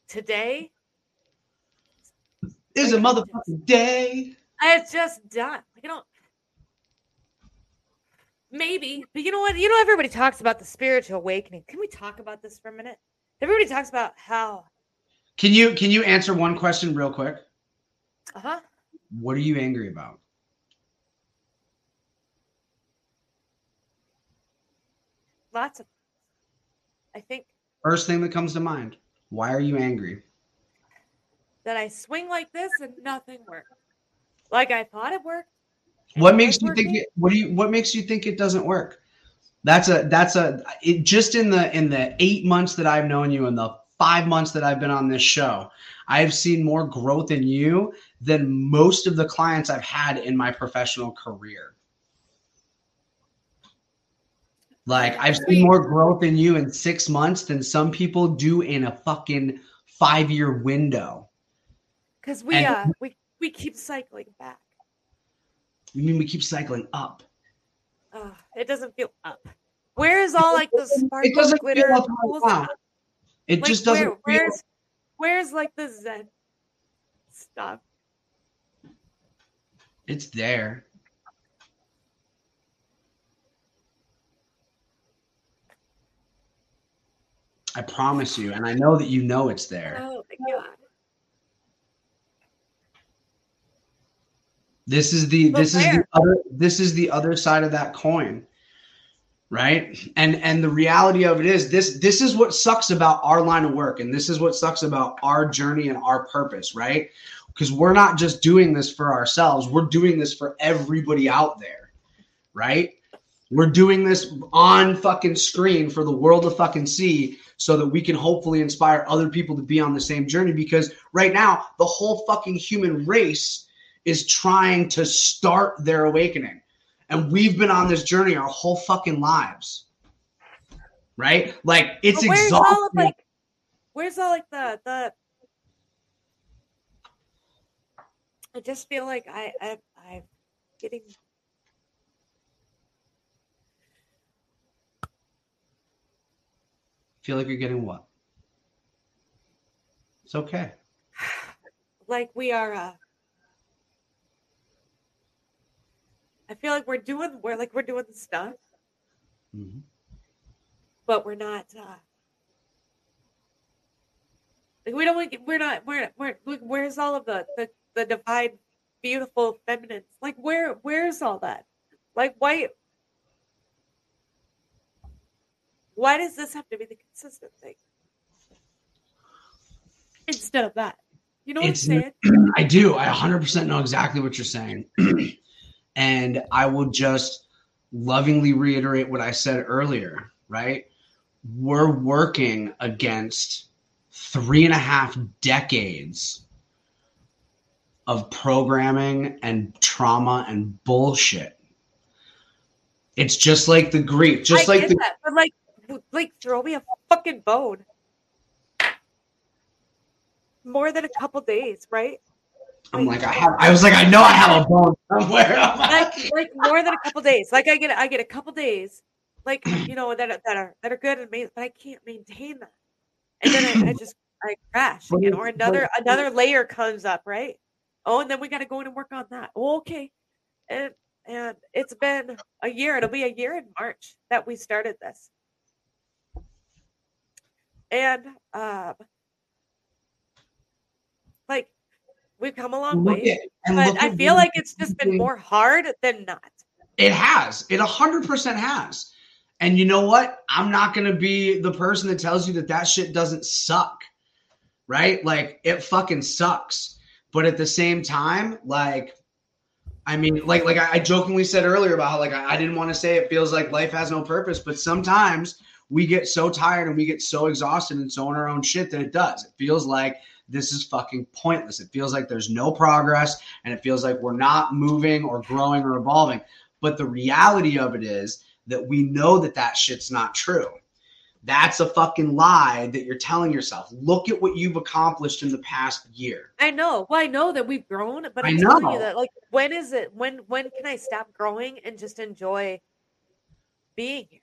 today. Is a motherfucking day. It's just done. Like I don't. Maybe, but you know what? You know, everybody talks about the spiritual awakening. Can we talk about this for a minute? Everybody talks about how. Can you can you answer one question real quick? Uh huh. What are you angry about? Lots of. I think First thing that comes to mind. Why are you angry? that I swing like this and nothing works. Like I thought it worked. What makes you think it what do you what makes you think it doesn't work? That's a that's a it just in the in the 8 months that I've known you and the 5 months that I've been on this show, I've seen more growth in you than most of the clients I've had in my professional career. Like I've seen more growth in you in 6 months than some people do in a fucking 5-year window. Because we And- uh we we keep cycling back. You mean we keep cycling up? uh, it doesn't feel up. Where is all like the It sparkle glitter? feel It Like, just doesn't where, feel where's where's like the zen stuff? it's there. I promise you, and I know that you know it's there. Oh my god. This is the But this is the other this is the other side of that coin. Right? And and the reality of it is this this is what sucks about our line of work and this is what sucks about our journey and our purpose, right? Because we're not just doing this for ourselves, we're doing this for everybody out there. Right? We're doing this on fucking screen for the world to fucking see so that we can hopefully inspire other people to be on the same journey because right now the whole fucking human race is trying to start their awakening. And we've been on this journey our whole fucking lives. Right? Like it's where's all of like where's all like the the I just feel like I I I'm getting feel like you're getting what? It's okay. like we are uh I feel like we're doing we're like we're doing stuff, Mhm. but we're not uh like we don't we're not we're we're look, where's all of the the the divine beautiful feminines like where where's all that like why why does this have to be the consistent thing instead of that you know what It's i'm saying I do. I 100% know exactly what you're saying. and I will just lovingly reiterate what I said earlier, right? We're working against three and a half decades of programming and trauma and bullshit. It's just like the grief, just I like the that, but like, like throw me a fucking bone. More than a couple days, right? I'm like, I have I was like, I know I have a bone somewhere. Like- Like, more than a couple days. Like I get, I get a couple days, like you know that are, that are that are good and amazing, but I can't maintain that, and then I, I just I crash again, it- or another another layer comes up, right? Oh, and then we got to go in and work on that. Oh, okay, and and it's been a year. It'll be a year in March that we started this, and um, like we've come a long Look way, at- but I feel like it's just been more hard than not. It has. It 100% has. And you know what? I'm not going to be the person that tells you that that shit doesn't suck. Right? Like, it fucking sucks. But at the same time, like, I mean, like, like I I jokingly said earlier about how, like, I, I didn't want to say it feels like life has no purpose, but sometimes we get so tired and we get so exhausted and so in our own shit that it does. It feels like this is fucking pointless. It feels like there's no progress and it feels like we're not moving or growing or evolving. But the reality of it is that we know that that shit's not true. That's a fucking lie that you're telling yourself. Look at what you've accomplished in the past year. I know. Well, I know that we've grown, but I I'm telling you that like when is it when when can I stop growing and just enjoy being here?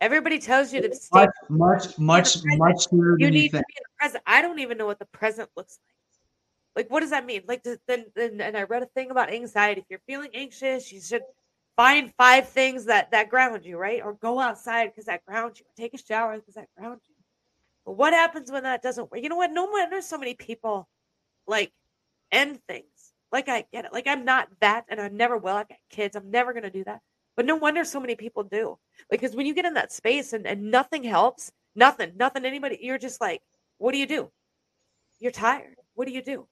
Everybody tells you to stay Much, much, much, you than you need to be in the present. I don't even know what the present looks like. Like, what does that mean? Like, then, then, and I read a thing about anxiety. If you're feeling anxious, you should find five things that that ground you, right? Or go outside because that grounds you. Take a shower because that grounds you. But what happens when that doesn't work? You know what? No wonder so many people like end things. Like, I get it. Like, I'm not that, and I never will. I've got kids. I'm never gonna do that. But no wonder so many people do. Because when you get in that space and, and nothing helps, nothing, nothing, anybody, you're just like, what do you do? You're tired. What do you do?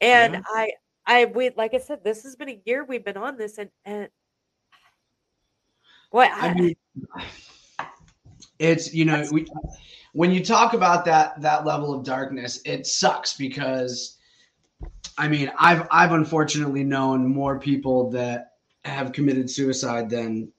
And Yeah. I, I, we, like I said, this has been a year we've been on this, and and what I, I mean, it's you know we, when you talk about that that level of darkness, it sucks because I mean I've I've unfortunately known more people that have committed suicide than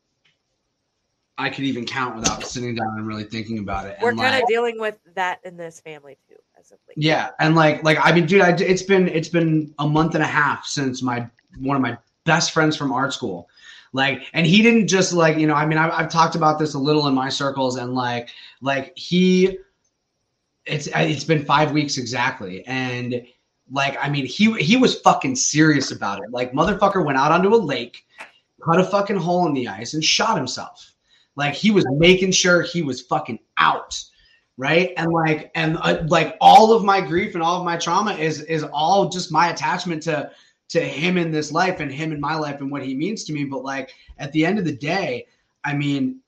I could even count without sitting down and really thinking about it. we're kind like, of dealing with that in this family too, as of late. yeah, and like like I mean, dude, I, it's been it's been a month and a half since my one of my best friends from art school. Like, and he didn't just like, you know, I mean, I've, I've talked about this a little in my circles and like, like he, it's, it's been five weeks exactly. And like, I mean, he, he was fucking serious about it. Like motherfucker went out onto a lake, cut a fucking hole in the ice and shot himself. Like he was making sure he was fucking out right and like and uh, like all of my grief and all of my trauma is is all just my attachment to to him in this life and him in my life and what he means to me. But like at the end of the day, I mean,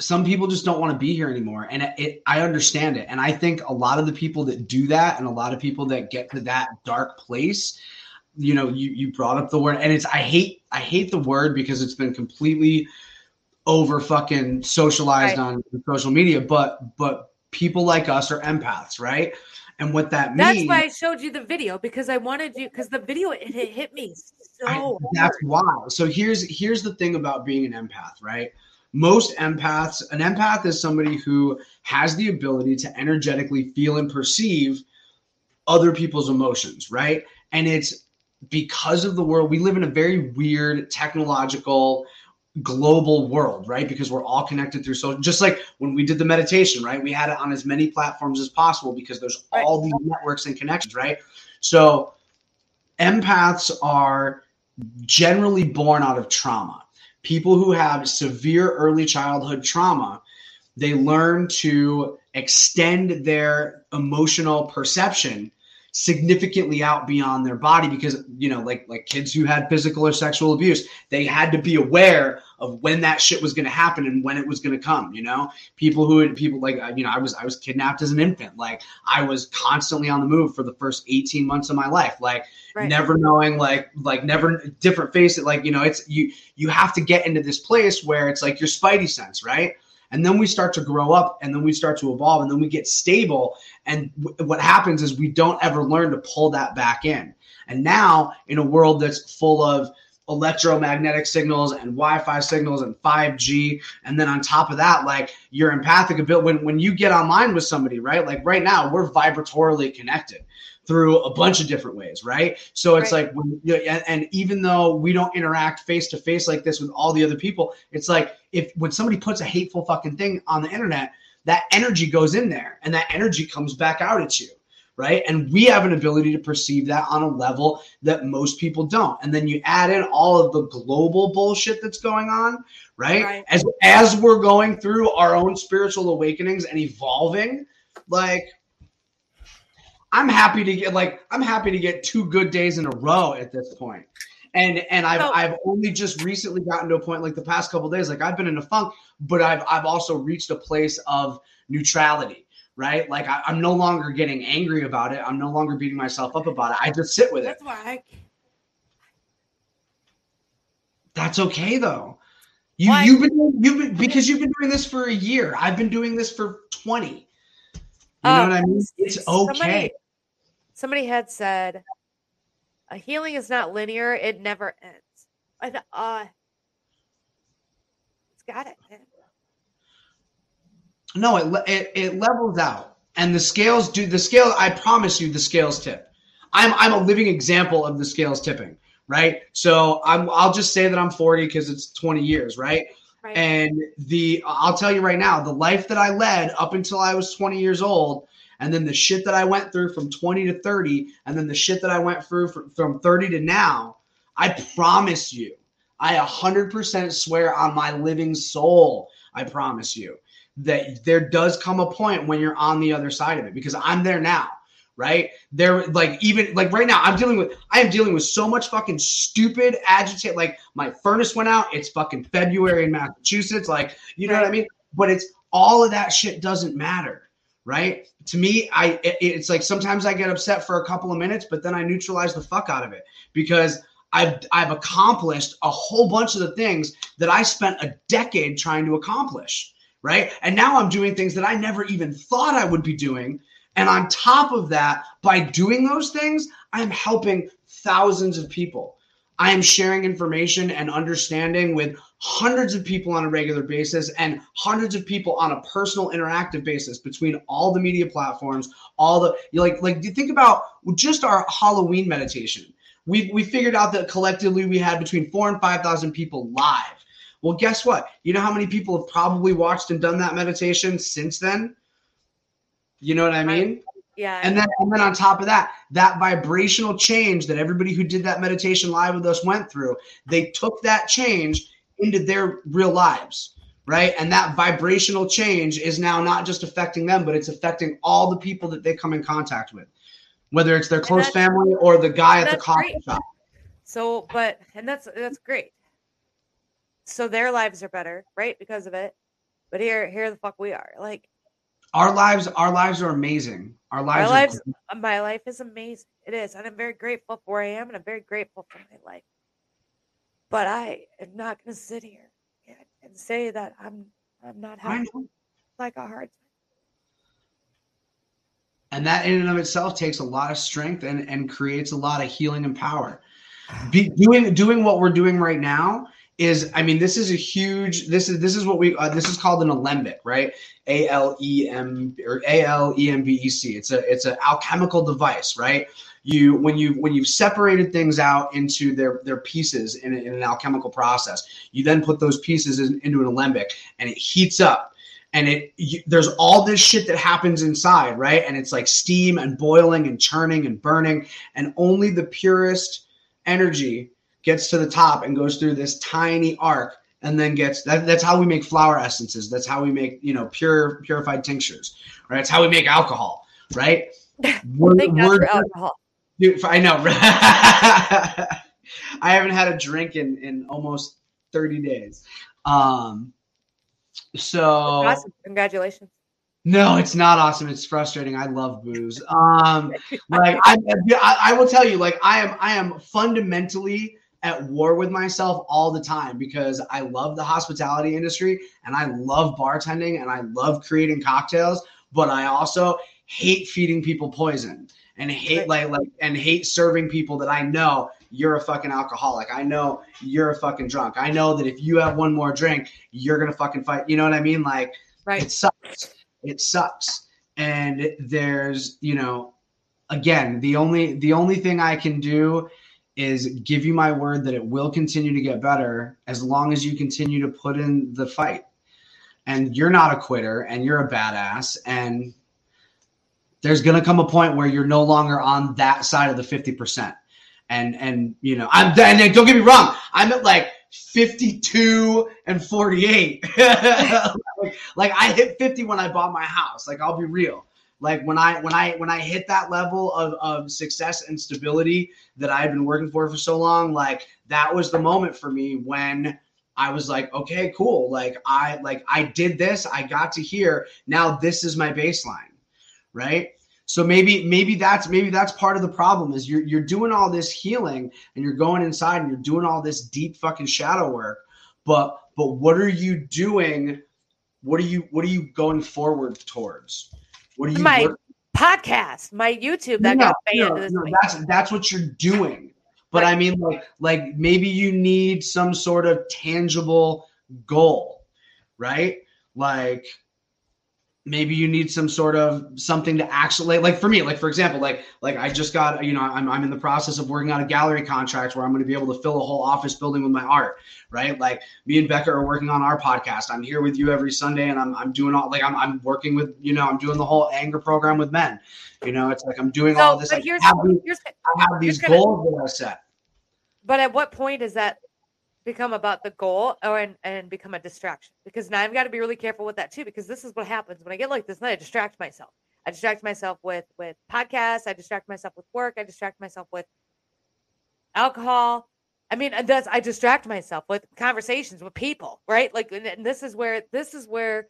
some people just don't want to be here anymore. And it, it, I understand it. And I think a lot of the people that do that and a lot of people that get to that dark place, you know, you, you brought up the word and it's, I hate, I hate the word because it's been completely over fucking socialized right. on social media, but, but people like us are empaths, right? and what that that's means. That's why I showed you the video because I wanted you because the video it, it, hit me so. I, that's why. So here's here's the thing about being an empath, right? Most empaths, an empath is somebody who has the ability to energetically feel and perceive other people's emotions, right? And it's because of the world we live in a very weird technological global world, right? Because we're all connected through social. Just like when we did the meditation, right? We had it on as many platforms as possible because there's right. all these networks and connections, right? So empaths are generally born out of trauma. People who have severe early childhood trauma, they learn to extend their emotional perception significantly out beyond their body because you know like like kids who had physical or sexual abuse they had to be aware of when that shit was going to happen and when it was going to come you know? People who had people like you know i was i was kidnapped as an infant. Like i was constantly on the move for the first 18 months of my life. Like right. never knowing like like never different face it like you know it's you you have to get into this place where it's like your spidey sense right and then we start to grow up and then we start to evolve and then we get stable and w- what happens is we don't ever learn to pull that back in and now in a world that's full of electromagnetic signals and Wi-Fi signals and 5G. And then on top of that, like your empathic ability, when, when you get online with somebody, right? Like right now, we're vibratorily connected through a bunch of different ways, right? So it's right. like when you know, and, and even though we don't interact face to face like this with all the other people, it's like if when somebody puts a hateful fucking thing on the internet, that energy goes in there and that energy comes back out at you right? And we have an ability to perceive that on a level that most people don't. And then you add in all of the global bullshit that's going on, right? right. As as we're going through our own spiritual awakenings and evolving, like I'm happy to get like I'm happy to get two good days in a row at this point. And and I've oh. I've only just recently gotten to a point like the past couple days like I've been in a funk, but I've I've also reached a place of neutrality, right? Like I, am no longer getting angry about it. I'm no longer beating myself up about it. I just sit with That's it. That's why. I... That's okay though. You why? you've been you've been because you've been doing this for a year. I've been doing this for 20. You know um, what I mean? It's okay. Somebody, somebody had said a healing is not linear, it never ends. I thought, uh, it's got it. No, it, it it levels out, and the scales do the scale. I promise you, the scales tip. I'm I'm a living example of the scales tipping. Right. So I'm I'll just say that I'm 40 because it's 20 years. Right? right. And the I'll tell you right now, the life that I led up until I was 20 years old and then the shit that I went through from 20 to 30, and then the shit that I went through from, from 30 to now, I promise you, I 100% swear on my living soul, I promise you that there does come a point when you're on the other side of it because I'm there now right? There, like even like right now, I'm dealing with I am dealing with so much fucking stupid agitate. Like my furnace went out. It's fucking February in Massachusetts. Like you know what I mean? But it's all of that shit doesn't matter right? To me, I it, it's like sometimes I get upset for a couple of minutes, but then I neutralize the fuck out of it because I've I've accomplished a whole bunch of the things that I spent a decade trying to accomplish, right? And now I'm doing things that I never even thought I would be doing. And on top of that, by doing those things, I'm helping thousands of people. I am sharing information and understanding with hundreds of people on a regular basis and hundreds of people on a personal interactive basis between all the media platforms all the like like you think about just our halloween meditation we we figured out that collectively we had between four and five thousand people live. Well, guess what? You know how many people have probably watched and done that meditation since then? You know what I mean? Yeah. And then and then on top of that, that vibrational change that everybody who did that meditation live with us went through, they took that change into their real lives. Right. And that vibrational change is now not just affecting them, but it's affecting all the people that they come in contact with, whether it's their close family or the guy at the coffee great. shop. So, but, and that's, that's great. So their lives are better, right? Because of it. But here, here the fuck we are. Like, our lives our lives are amazing our lives, our lives my life is amazing it is and i'm very grateful for where i am and i'm very grateful for my life but i am not going to sit here and say that i'm i'm not having like a hard time. And that in and of itself takes a lot of strength and and creates a lot of healing and power. Be, doing doing what we're doing right now is I mean this is a huge this is this is what we uh, this is called an alembic right? A L E M or A L E M B E C. It's a it's an alchemical device right you when you when you've separated things out into their their pieces in, in an alchemical process you then put those pieces in, into an alembic and it heats up. And it you, there's all this shit that happens inside right? And it's like steam and boiling and churning and burning. And only the purest energy gets to the top and goes through this tiny arc and then gets that, that's how we make flower essences. That's how we make you know pure purified tinctures right? That's how we make alcohol right? We're, we're alcohol dude, i know i haven't had a drink in in almost 30 days um so awesome. congratulations no, it's not awesome. It's frustrating. I love booze. Um, like I, I, I will tell you, like I am, I am fundamentally at war with myself all the time because I love the hospitality industry and I love bartending and I love creating cocktails, but I also hate feeding people poison and hate like like and hate serving people that I know you're a fucking alcoholic. I know you're a fucking drunk. I know that if you have one more drink, you're gonna fucking fight. You know what I mean? Like right. it sucks. It sucks. And there's, you know, again, the only the only thing I can do is give you my word that it will continue to get better as long as you continue to put in the fight. And you're not a quitter and you're a badass. And there's going to come a point where you're no longer on that side of the 50%. And, and, you know, I'm, and don't get me wrong, I'm at like 52 and 48. like, like I hit 50 when I bought my house. Like, I'll be real like when i when i when i hit that level of, of success and stability that i've been working for for so long like that was the moment for me when i was like okay cool like i like i did this i got to here now this is my baseline right so maybe maybe that's maybe that's part of the problem is you're you're doing all this healing and you're going inside and you're doing all this deep fucking shadow work but but what are you doing what are you what are you going forward towards what are you? My podcast, my YouTube that no, got banned. No, no, that's that's what you're doing. But right. I mean, like, like maybe you need some sort of tangible goal, right? Like, maybe you need some sort of something to actually like for me like for example like like i just got you know i'm, I'm in the process of working on a gallery contract where i'm going to be able to fill a whole office building with my art right? Like me and becca are working on our podcast. I'm here with you every sunday and i'm, I'm doing all like I'm, I'm working with you know i'm doing the whole anger program with men. You know it's like i'm doing so, all this like, here's, I have here's, I have these goals that i set. But at what point is that become about the goal or and, and become a distraction because now I've got to be really careful with that too because this is what happens when I get like this and I distract myself. I distract myself with with podcasts, I distract myself with work, I distract myself with alcohol. I mean, that's I distract myself with conversations with people, right? Like and, and this is where this is where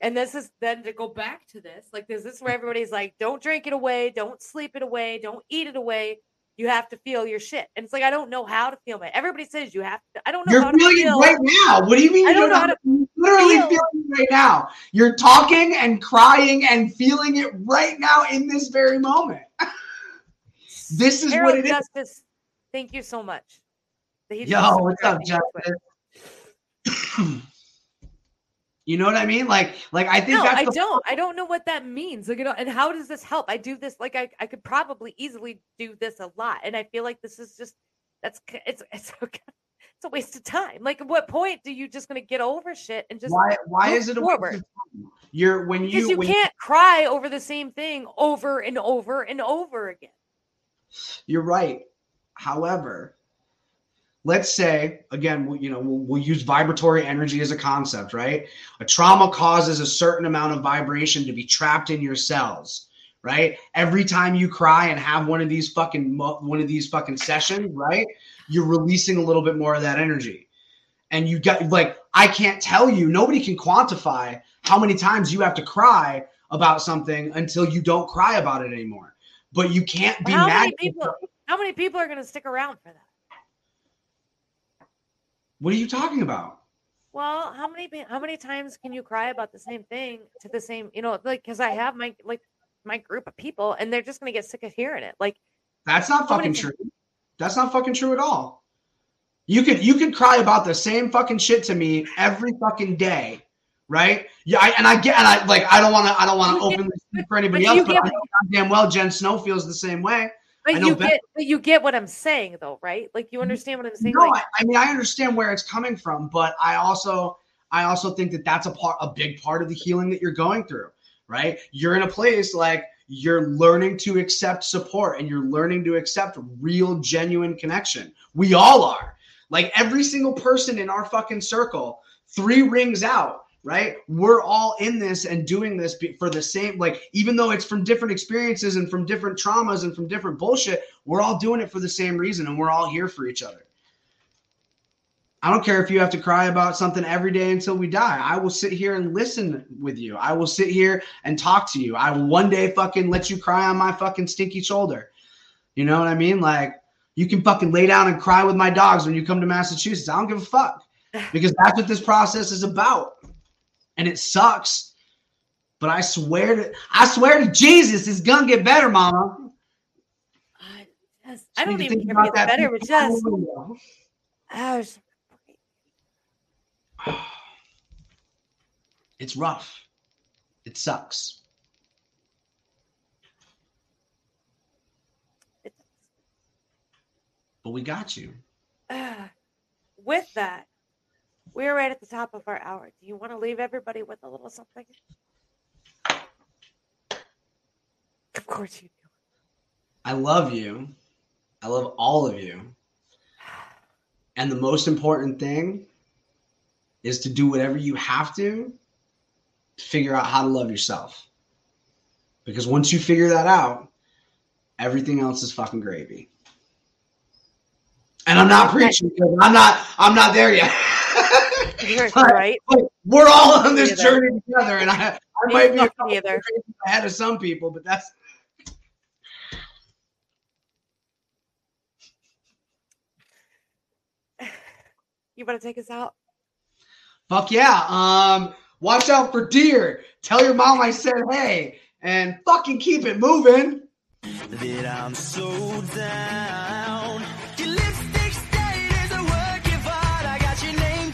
and this is then to go back to this, like this, this is where everybody's like, don't drink it away, don't sleep it away, don't eat it away you have to feel your shit. And it's like I don't know how to feel my. Everybody says you have to. I don't know. You're how feeling to feel. it right now. What do you mean? I don't know how to. Literally feel. feeling right now. You're talking and crying and feeling it right now in this very moment. this is Harold what it Justice, is. Thank you so much. Yo, what's up, Justice? You know what I mean? Like, like I think no, I don't. I don't know what that means. Like, you know, and how does this help? I do this like I, I could probably easily do this a lot, and I feel like this is just that's it's it's okay. It's a waste of time. Like, at what point do you just gonna get over shit and just why why is it a waste forward. of time? You're when you because you, you when can't cry over the same thing over and over and over again. You're right. However, let's say again, we- you know, we'll, we'll use vibratory energy as a concept, right? A trauma causes a certain amount of vibration to be trapped in your cells, right? Every time you cry and have one of these fucking one of these fucking sessions, right? You're releasing a little bit more of that energy. And you got like I can't tell you, nobody can quantify how many times you have to cry about something until you don't cry about it anymore. But you can't be how mad. many people? How many people are gonna stick around for that? What are you talking about? Well, how many how many times can you cry about the same thing to the same, you know, like because I have my like my group of people and they're just gonna get sick of hearing it. Like That's not fucking true. That's not fucking true at all. You could you could cry about the same fucking shit to me every fucking day, right? Yeah, I, and I get and I like I don't want to I don't want to openly speak for anybody else, but I know goddamn well Jen Snow feels the same way. But you Beth- get but you get what I'm saying though, right? Like you understand what I'm saying? No, like I, I mean I understand where it's coming from, but I also I also think that that's a part a big part of the healing that you're going through, right? You're in a place like you're learning to accept support and you're learning to accept real genuine connection. We all are. Like every single person in our fucking circle, three rings out, right? We're all in this and doing this for the same like even though it's from different experiences and from different traumas and from different bullshit, we're all doing it for the same reason and we're all here for each other. I don't care if you have to cry about something every day until we die. I will sit here and listen with you. I will sit here and talk to you. I will one day fucking let you cry on my fucking stinky shoulder. You know what I mean? Like you can fucking lay down and cry with my dogs when you come to Massachusetts. I don't give a fuck because that's what this process is about. And it sucks. But I swear to I swear to Jesus, it's gonna get better, mama. I, just, I don't even care if about it gets that better, but just. I was- It's rough. It sucks. But we got you. uh, with that, we're right at the top of our hour. Do you want to leave everybody with a little something? Of course you do. I love you. I love all of you. And the most important thing is to do whatever you have to to figure out how to love yourself. Because once you figure that out, everything else is fucking gravy. And I'm not preaching because I'm not I'm not there yet. You're right. but we're all on this Either. journey together, and I, I might be a couple ahead of some people, but that's You want to take us out? Fuck yeah. Um, watch out for deer. Tell your mom I said hey, and fucking keep it moving. that I'm so down.